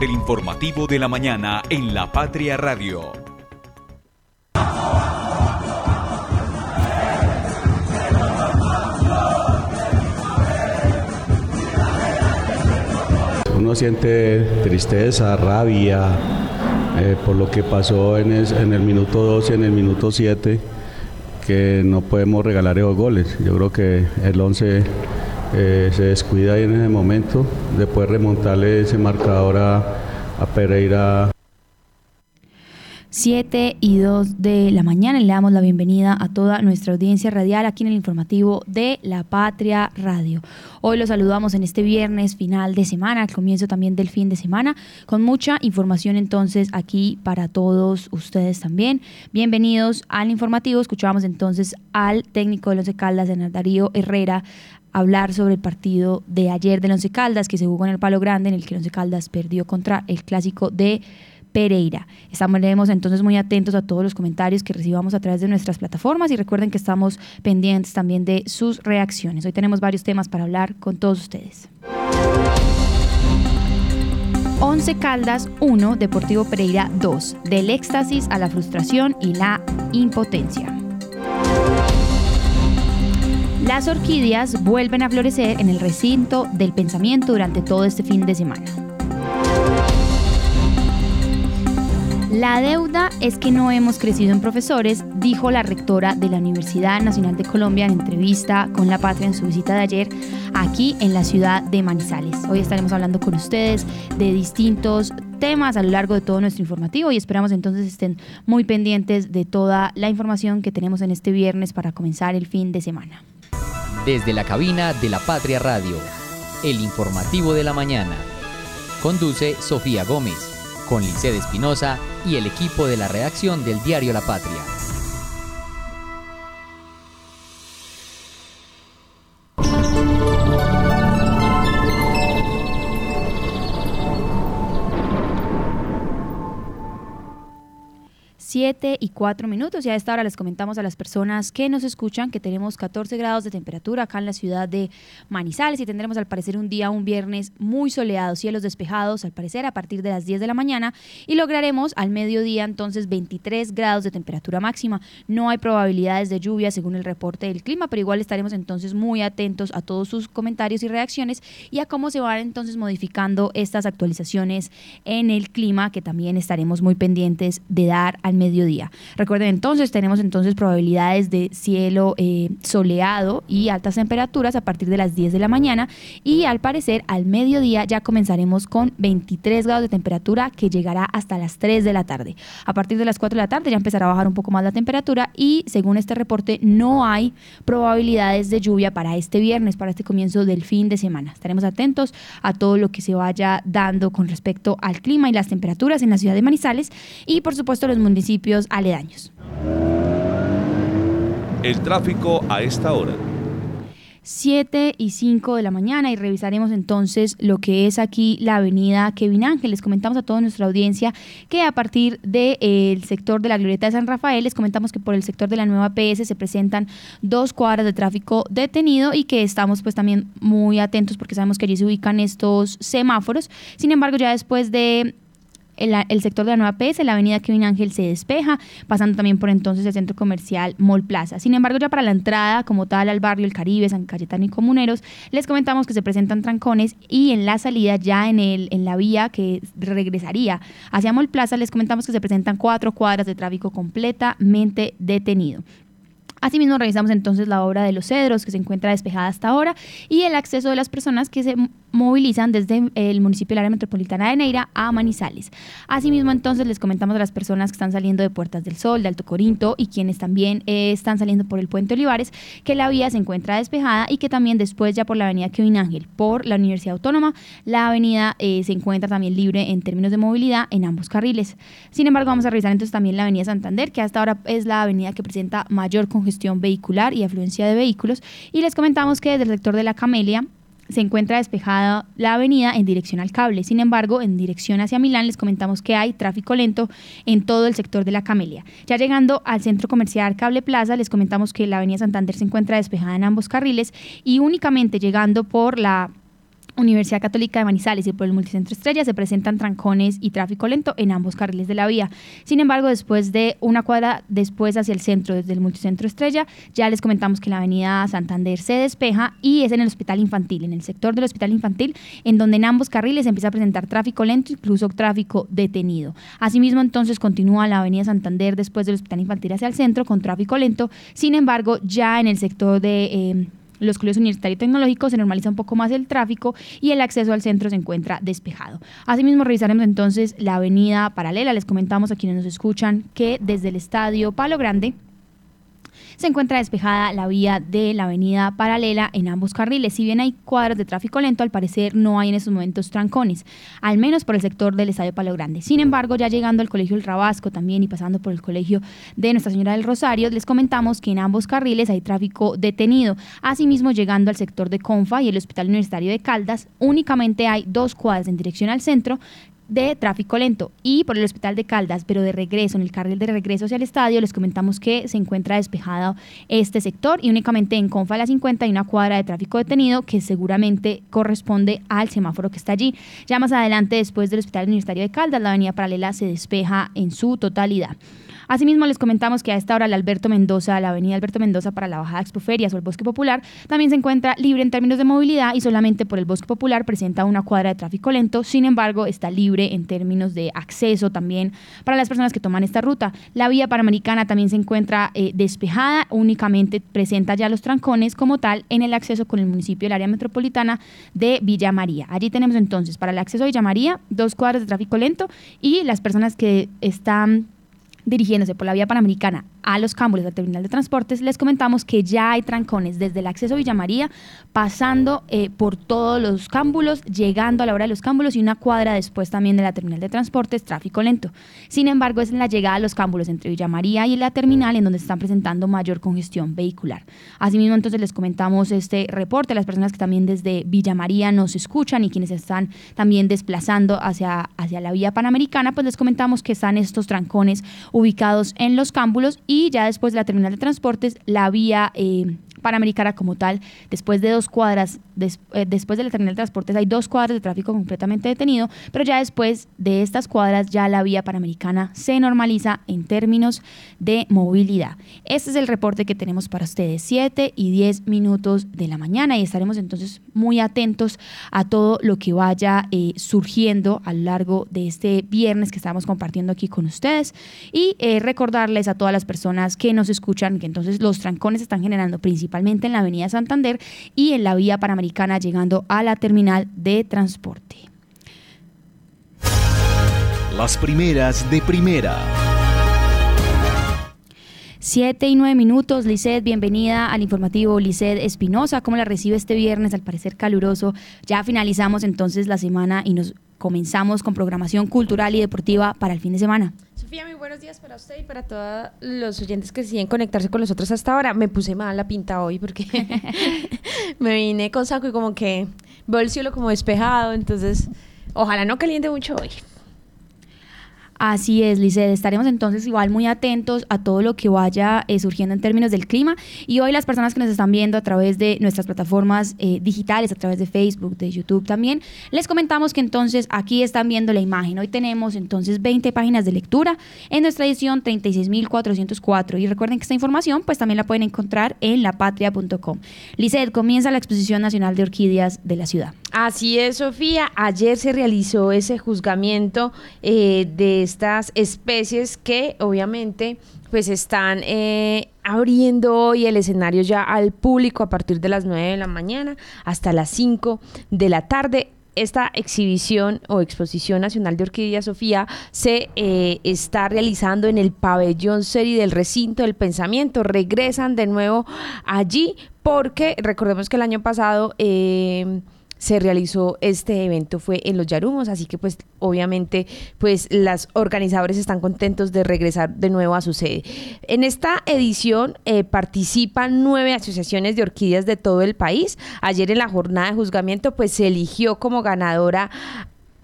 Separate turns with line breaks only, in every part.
El informativo de la mañana en La Patria Radio.
Uno siente tristeza, rabia eh, por lo que pasó en, el minuto 12 y en el minuto 7 que no podemos regalar esos goles. Yo creo que el 11 eh, se descuida ahí en ese momento de remontarle ese marcador a, Pereira.
7 y 2 de la mañana. Le damos la bienvenida a toda nuestra audiencia radial aquí en el informativo de La Patria Radio. Hoy los saludamos en este viernes final de semana, al comienzo también del fin de semana, con mucha información entonces aquí para todos ustedes también. Bienvenidos al informativo. Escuchábamos entonces al técnico de Once Caldas, en Darío Herrera, hablar sobre el partido de ayer del Once Caldas que se jugó en el Palo Grande, en el que el Once Caldas perdió contra el clásico de Pereira. Estaremos entonces muy atentos a todos los comentarios que recibamos a través de nuestras plataformas y recuerden que estamos pendientes también de sus reacciones. Hoy tenemos varios temas para hablar con todos ustedes. 11 Caldas 1, Deportivo Pereira 2, del éxtasis a la frustración y la impotencia. Las orquídeas vuelven a florecer en el recinto del pensamiento durante todo este fin de semana. La deuda es que no hemos crecido en profesores, dijo la rectora de la Universidad Nacional de Colombia en entrevista con La Patria en su visita de ayer aquí en la ciudad de Manizales. Hoy estaremos hablando con ustedes de distintos temas a lo largo de todo nuestro informativo y esperamos entonces estén muy pendientes de toda la información que tenemos en este viernes para comenzar el fin de semana.
Desde la cabina de La Patria Radio, el informativo de la mañana. Conduce Sofía Gómez con Lice Espinosa y el equipo de la redacción del diario La Patria.
7 y 4 minutos. Y a esta hora les comentamos a las personas que nos escuchan que tenemos 14 grados de temperatura acá en la ciudad de Manizales y tendremos al parecer un día, un viernes muy soleado, cielos despejados al parecer a partir de las 10 de la mañana y lograremos al mediodía entonces 23 grados de temperatura máxima. No hay probabilidades de lluvia según el reporte del clima, pero igual estaremos entonces muy atentos a todos sus comentarios y reacciones y a cómo se van entonces modificando estas actualizaciones en el clima que también estaremos muy pendientes de dar al mediodía. Recuerden entonces, tenemos entonces probabilidades de cielo eh, soleado y altas temperaturas a partir de las 10 de la mañana y al parecer al mediodía ya comenzaremos con 23 grados de temperatura que llegará hasta las 3 de la tarde. A partir de las 4 de la tarde ya empezará a bajar un poco más la temperatura y según este reporte no hay probabilidades de lluvia para este viernes, para este comienzo del fin de semana. Estaremos atentos a todo lo que se vaya dando con respecto al clima y las temperaturas en la ciudad de Manizales y por supuesto los municipios aledaños.
El tráfico a esta hora.
7 y 5 de la mañana y revisaremos entonces lo que es aquí la avenida Kevin Ángel. Les comentamos a toda nuestra audiencia que a partir del sector de la Glorieta de San Rafael, les comentamos que por el sector de la nueva PS se presentan dos cuadras de tráfico detenido y que estamos pues también muy atentos porque sabemos que allí se ubican estos semáforos. Sin embargo, ya después de el, sector de la Nueva PS, la avenida Kevin Ángel se despeja, pasando también por entonces el centro comercial Mall Plaza. Sin embargo, ya para la entrada como tal al barrio El Caribe, San Cayetano y Comuneros, les comentamos que se presentan trancones y en la salida ya en, el, en la vía que regresaría hacia Mall Plaza, les comentamos que se presentan cuatro cuadras de tráfico completamente detenido. Asimismo, revisamos entonces la obra de los cedros que se encuentra despejada hasta ahora y el acceso de las personas que se movilizan desde el municipio del área metropolitana de Neira a Manizales. Asimismo, entonces les comentamos a las personas que están saliendo de Puertas del Sol, de Alto Corinto y quienes también eh, están saliendo por el puente Olivares que la vía se encuentra despejada y que también después ya por la avenida Kevin Ángel, por la Universidad Autónoma, la avenida eh, se encuentra también libre en términos de movilidad en ambos carriles. Sin embargo, vamos a revisar entonces también la avenida Santander, que hasta ahora es la avenida que presenta mayor congestión vehicular y afluencia de vehículos y les comentamos que desde el sector de la Camelia se encuentra despejada la avenida en dirección al cable. Sin embargo, en dirección hacia Milán les comentamos que hay tráfico lento en todo el sector de la Camelia. Ya llegando al centro comercial Cable Plaza, les comentamos que la avenida Santander se encuentra despejada en ambos carriles y únicamente llegando por la Universidad Católica de Manizales y por el Multicentro Estrella se presentan trancones y tráfico lento en ambos carriles de la vía. Sin embargo, después de una cuadra después hacia el centro, desde el Multicentro Estrella, ya les comentamos que la avenida Santander se despeja y es en el Hospital Infantil, en el sector del Hospital Infantil, en donde en ambos carriles se empieza a presentar tráfico lento, incluso tráfico detenido. Asimismo, entonces continúa la avenida Santander después del Hospital Infantil hacia el centro con tráfico lento. Sin embargo, ya en el sector de... Eh, los colegios universitarios tecnológicos se normaliza un poco más el tráfico y el acceso al centro se encuentra despejado. Asimismo, revisaremos entonces la avenida paralela. Les comentamos a quienes nos escuchan que desde el estadio Palo Grande se encuentra despejada la vía de la avenida paralela en ambos carriles. Si bien hay cuadras de tráfico lento, al parecer no hay en estos momentos trancones, al menos por el sector del Estadio Palo Grande. Sin embargo, ya llegando al Colegio El Rabasco también y pasando por el Colegio de Nuestra Señora del Rosario, les comentamos que en ambos carriles hay tráfico detenido. Asimismo, llegando al sector de Confa y el Hospital Universitario de Caldas, únicamente hay dos cuadras en dirección al centro de tráfico lento y por el Hospital de Caldas, pero de regreso, en el carril de regreso hacia el estadio, les comentamos que se encuentra despejado este sector y únicamente en Confa la 50 hay una cuadra de tráfico detenido que seguramente corresponde al semáforo que está allí. Ya más adelante, después del Hospital Universitario de Caldas, la avenida paralela se despeja en su totalidad. Asimismo, les comentamos que a esta hora el Alberto Mendoza, la avenida Alberto Mendoza para la bajada Expoferias o el Bosque Popular, también se encuentra libre en términos de movilidad y solamente por el Bosque Popular presenta una cuadra de tráfico lento, sin embargo, está libre en términos de acceso también para las personas que toman esta ruta. La vía panamericana también se encuentra eh, despejada, únicamente presenta ya los trancones como tal en el acceso con el municipio del área metropolitana de Villa María. Allí tenemos entonces para el acceso a Villa María dos cuadras de tráfico lento y las personas que están dirigiéndose por la vía panamericana a los cámbulos del terminal de transportes, les comentamos que ya hay trancones desde el acceso a Villa María, pasando eh, por todos los cámbulos, llegando a la hora de los cámbulos y una cuadra después también de la terminal de transportes, tráfico lento. Sin embargo, es en la llegada a los cámbulos entre Villa María y la terminal en donde se están presentando mayor congestión vehicular. Asimismo, entonces les comentamos este reporte a las personas que también desde Villa María nos escuchan y quienes están también desplazando hacia, hacia la vía panamericana, pues les comentamos que están estos trancones ubicados en los cámbulos y ya después de la terminal de transportes, la vía eh, Panamericana como tal, después de dos cuadras, eh, después de la terminal de transportes hay dos cuadras de tráfico completamente detenido, pero ya después de estas cuadras ya la vía Panamericana se normaliza en términos de movilidad. Este es el reporte que tenemos para ustedes, 7 y 10 minutos de la mañana y estaremos entonces muy atentos a todo lo que vaya eh, surgiendo a lo largo de este viernes que estamos compartiendo aquí con ustedes y recordarles a todas las personas que nos escuchan que entonces los trancones están generando principalmente en la avenida Santander y en la vía panamericana llegando a la terminal de transporte.
Las primeras de primera.
Siete y nueve minutos, Lisset, bienvenida al informativo Lisset Espinosa. ¿Cómo la recibe este viernes? Al parecer caluroso. Ya finalizamos entonces la semana y nos comenzamos con programación cultural y deportiva para el fin de semana.
Sofía, muy buenos días para usted y para todos los oyentes que deciden conectarse con nosotros hasta ahora. Me puse mal la pinta hoy porque me vine con saco y como que veo el cielo como despejado, entonces ojalá no caliente mucho hoy.
Así es, Lice. Estaremos entonces igual muy atentos a todo lo que vaya eh, surgiendo en términos del clima. Y hoy las personas que nos están viendo a través de nuestras plataformas eh, digitales, a través de Facebook, de YouTube también, les comentamos que entonces aquí están viendo la imagen. Hoy tenemos entonces 20 páginas de lectura en nuestra edición 36.404. Y recuerden que esta información pues también la pueden encontrar en lapatria.com. Lizeth, comienza la Exposición Nacional de Orquídeas de la ciudad.
Así es, Sofía. Ayer se realizó ese juzgamiento eh, de estas especies que obviamente pues están eh, abriendo hoy el escenario ya al público a partir de las 9 de la mañana hasta las 5 de la tarde esta exhibición o exposición nacional de Orquídea Sofía se eh, está realizando en el pabellón serie del recinto del pensamiento. Regresan de nuevo allí porque recordemos que el año pasado... Eh, se realizó este evento fue en los Yarumos, así que pues obviamente pues las organizadores están contentos de regresar de nuevo a su sede. En esta edición eh, participan nueve asociaciones de orquídeas de todo el país. Ayer en la jornada de juzgamiento pues se eligió como ganadora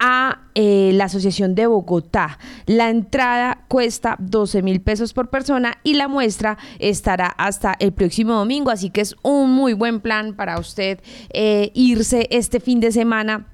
a eh, la Asociación de Bogotá. La entrada cuesta 12 mil pesos por persona y la muestra estará hasta el próximo domingo, así que es un muy buen plan para usted eh, irse este fin de semana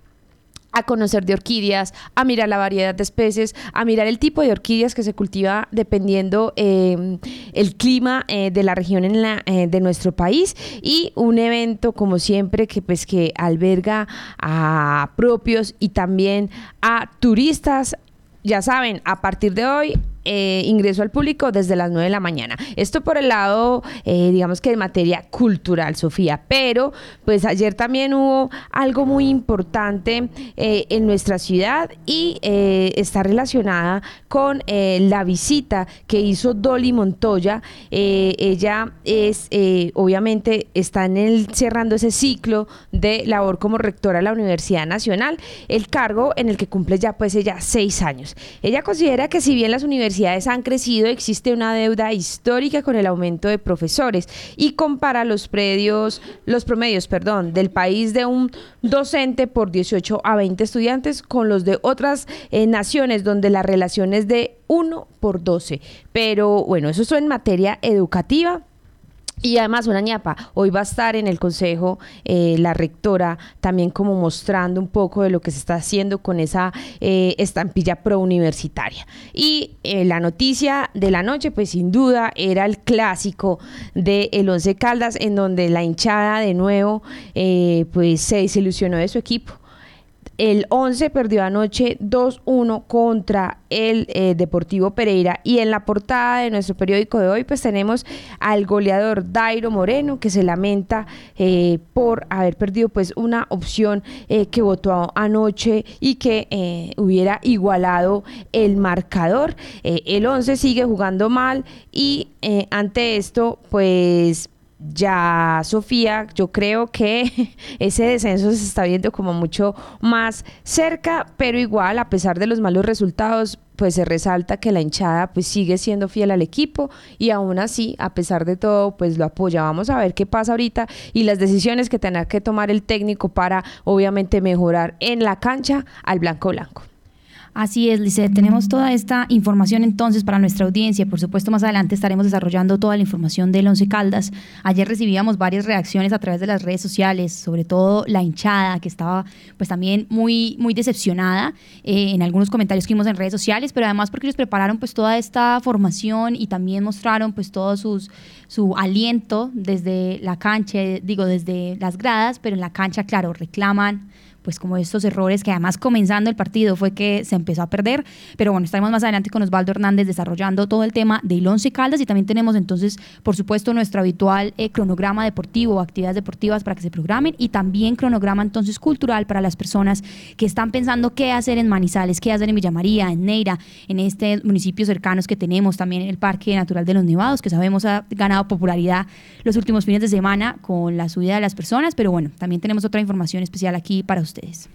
a conocer de orquídeas, a mirar la variedad de especies, a mirar el tipo de orquídeas que se cultiva dependiendo eh, el clima eh, de la región en la, eh, de nuestro país. Y un evento como siempre que pues que alberga a propios y también a turistas. Ya saben, a partir de hoy eh, ingreso al público desde las 9 de la mañana. Esto por el lado, eh, digamos que de materia cultural, Sofía. Pero, pues ayer también hubo algo muy importante eh, en nuestra ciudad y está relacionada con la visita que hizo Dolly Montoya. ella es, obviamente, está en el, cerrando ese ciclo de labor como rectora de la Universidad Nacional, el cargo en el que cumple ya, pues, ella seis años. Ella considera que si bien las universidades universidades han crecido, existe una deuda histórica con el aumento de profesores y compara los predios, los promedios, perdón, del país de un docente por 18 a 20 estudiantes con los de otras eh, naciones donde la relación es de 1 por 12. Pero bueno, eso es en materia educativa. Y además una ñapa, hoy va a estar en el consejo eh, la rectora también como mostrando un poco de lo que se está haciendo con esa eh, estampilla pro universitaria. Y eh, la noticia de la noche, pues sin duda era el clásico de el Once Caldas, en donde la hinchada de nuevo pues se desilusionó de su equipo. El 11 perdió anoche 2-1 contra el eh, Deportivo Pereira. Y en la portada de nuestro periódico de hoy, pues tenemos al goleador Dairo Moreno, que se lamenta eh, por haber perdido pues una opción eh, que votó anoche y que hubiera igualado el marcador. el 11 sigue jugando mal y ante esto, pues ya Sofía, yo creo que ese descenso se está viendo como mucho más cerca, pero igual a pesar de los malos resultados, pues se resalta que la hinchada pues sigue siendo fiel al equipo y aún así, a pesar de todo, pues lo apoya. Vamos a ver qué pasa ahorita y las decisiones que tendrá que tomar el técnico para obviamente mejorar en la cancha al blanco blanco.
Así es, Lice. Tenemos toda esta información entonces para nuestra audiencia. Por supuesto, más adelante estaremos desarrollando toda la información del Once Caldas. Ayer recibíamos varias reacciones a través de las redes sociales, sobre todo la hinchada, que estaba pues también muy, muy decepcionada eh, en algunos comentarios que vimos en redes sociales, pero además porque ellos prepararon pues toda esta formación y también mostraron pues todo sus, su aliento desde la cancha, digo, desde las gradas, pero en la cancha, claro, reclaman pues como estos errores que además comenzando el partido fue que se empezó a perder, pero bueno, estaremos más adelante con Osvaldo Hernández desarrollando todo el tema del Once Caldas. Y también tenemos entonces, por supuesto, nuestro habitual eh, cronograma deportivo, actividades deportivas para que se programen y también cronograma entonces cultural para las personas que están pensando qué hacer en Manizales, qué hacer en Villa María, en Neira, en este municipios cercanos que tenemos, también el Parque Natural de los Nevados, que sabemos ha ganado popularidad los últimos fines de semana con la subida de las personas, pero bueno, también tenemos otra información especial aquí para ustedes ustedes.